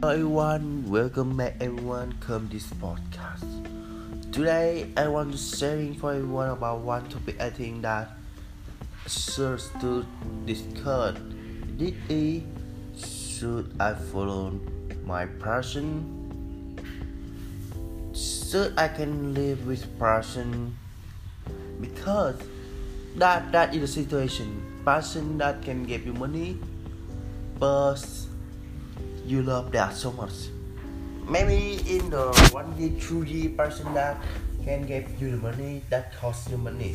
Hello everyone, welcome back everyone, come this podcast. Today I want to sharing for everyone about one topic I think that serves to discuss. Did I should I follow my passion? Should I can live with passion? Because that that is the situation. Passion that can give you money, but you love that so much. Maybe in the one day, two year person that can give you the money that costs you money.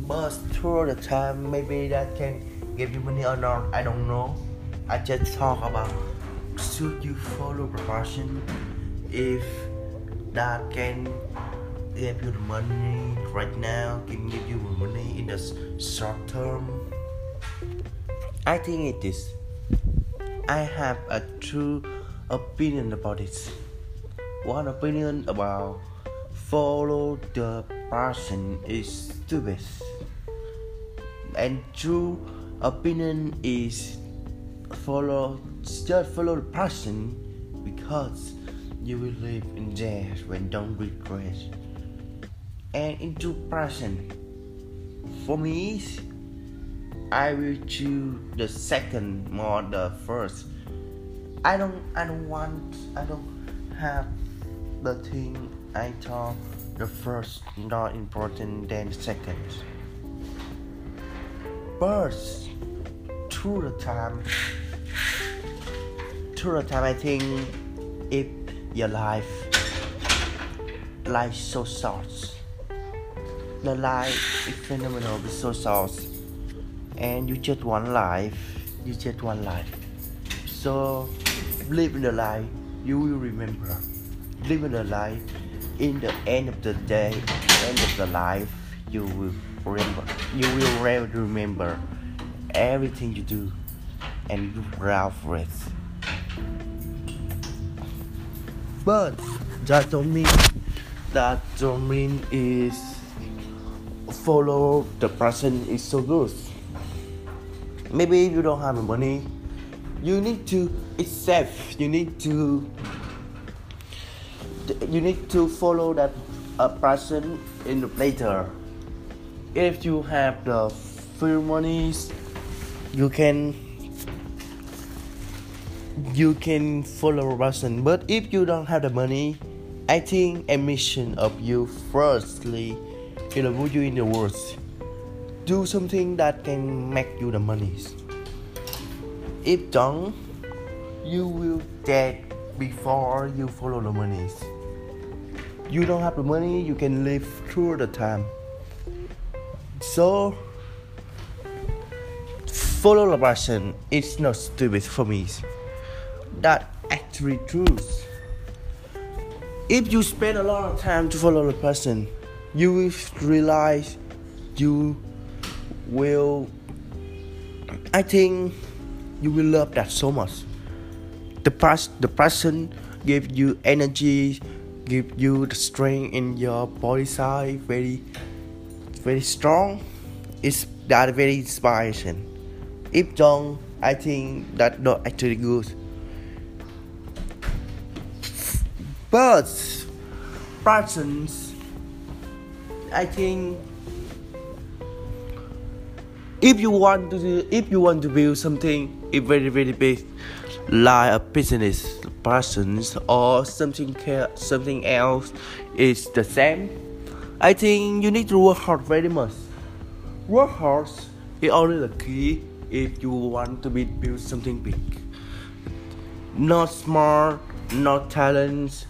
But through the time, maybe that can give you money or not, I don't know. I just talk about should you follow profession if that can give you the money right now, can give you the money in the short term. I think it is. I have a true opinion about it. One opinion about follow the person is stupid. And true opinion is follow just follow the passion because you will live in there when don't regret. And into person for me I will choose the second more the first. I don't I don't want I don't have the thing I thought the first not important than second. But through the time through the time I think if your life life so short the life is phenomenal but so short and you just one life. You just one life. So live in the life you will remember. Live in the life in the end of the day end of the life you will remember. You will remember everything you do and you proud for it. But that don't mean that don't mean is follow the person is so good maybe you don't have money. You need to it's safe. You need to you need to follow that a person in the later. If you have the free monies you can you can follow a person. But if you don't have the money i think a mission of you firstly in the put you in the world do something that can make you the money. If don't, you will dead before you follow the money. You don't have the money, you can live through the time. So follow the passion. It's not stupid for me. That actually true. If you spend a lot of time to follow the person, you will realize you will I think you will love that so much. The past the person give you energy, give you the strength in your body side very very strong. It's that very inspiration. If don't, I think that not actually good. But persons I think if you want to do, if you want to build something very very big like a business persons or something something else is the same. I think you need to work hard very much. Work hard is only the key if you want to be, build something big. Not smart not talents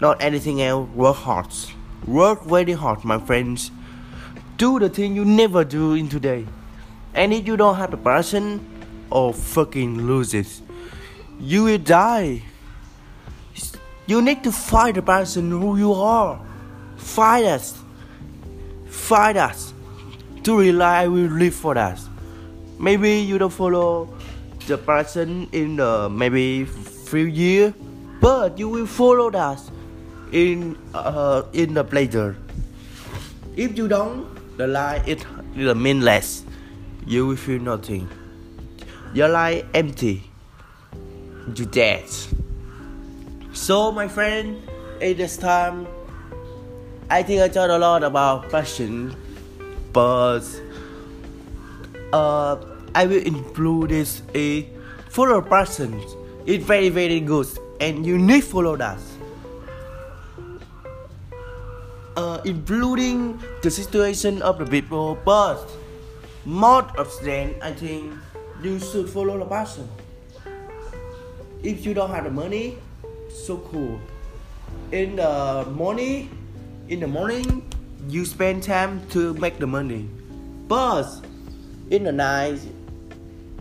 not anything else. Work hard. Work very hard my friends do the thing you never do in today. And if you don't have the passion, or fucking lose it, you will die. You need to find the person who you are. Find us. Find us. To rely, I will live for that. Maybe you don't follow the person in the maybe few years, but you will follow that in uh, in the later. If you don't, the life is the meaningless. You will feel nothing. Your life empty. you dead. So my friend, at this time, I think I talked a lot about passion, but uh, I will include this a follow person. It's very very good, and you need follow that. Uh, including the situation of the people, but most of them, I think you should follow the passion. If you don't have the money, so cool. In the morning, in the morning, you spend time to make the money, but in the night,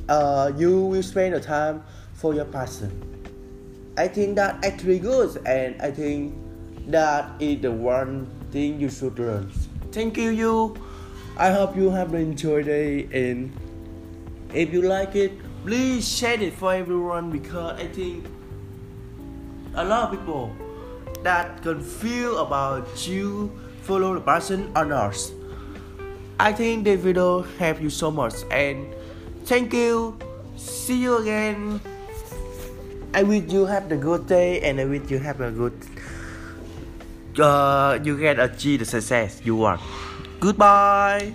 uh, you will spend the time for your passion. I think that actually good, and I think that is the one thing you should learn. Thank you, you. I hope you have enjoyed it, and if you like it, please share it for everyone because I think a lot of people that confused about you follow the person or not. I think this video help you so much and thank you. See you again. I wish you have a good day and I wish you have a good uh, you get achieve the success you want. Goodbye.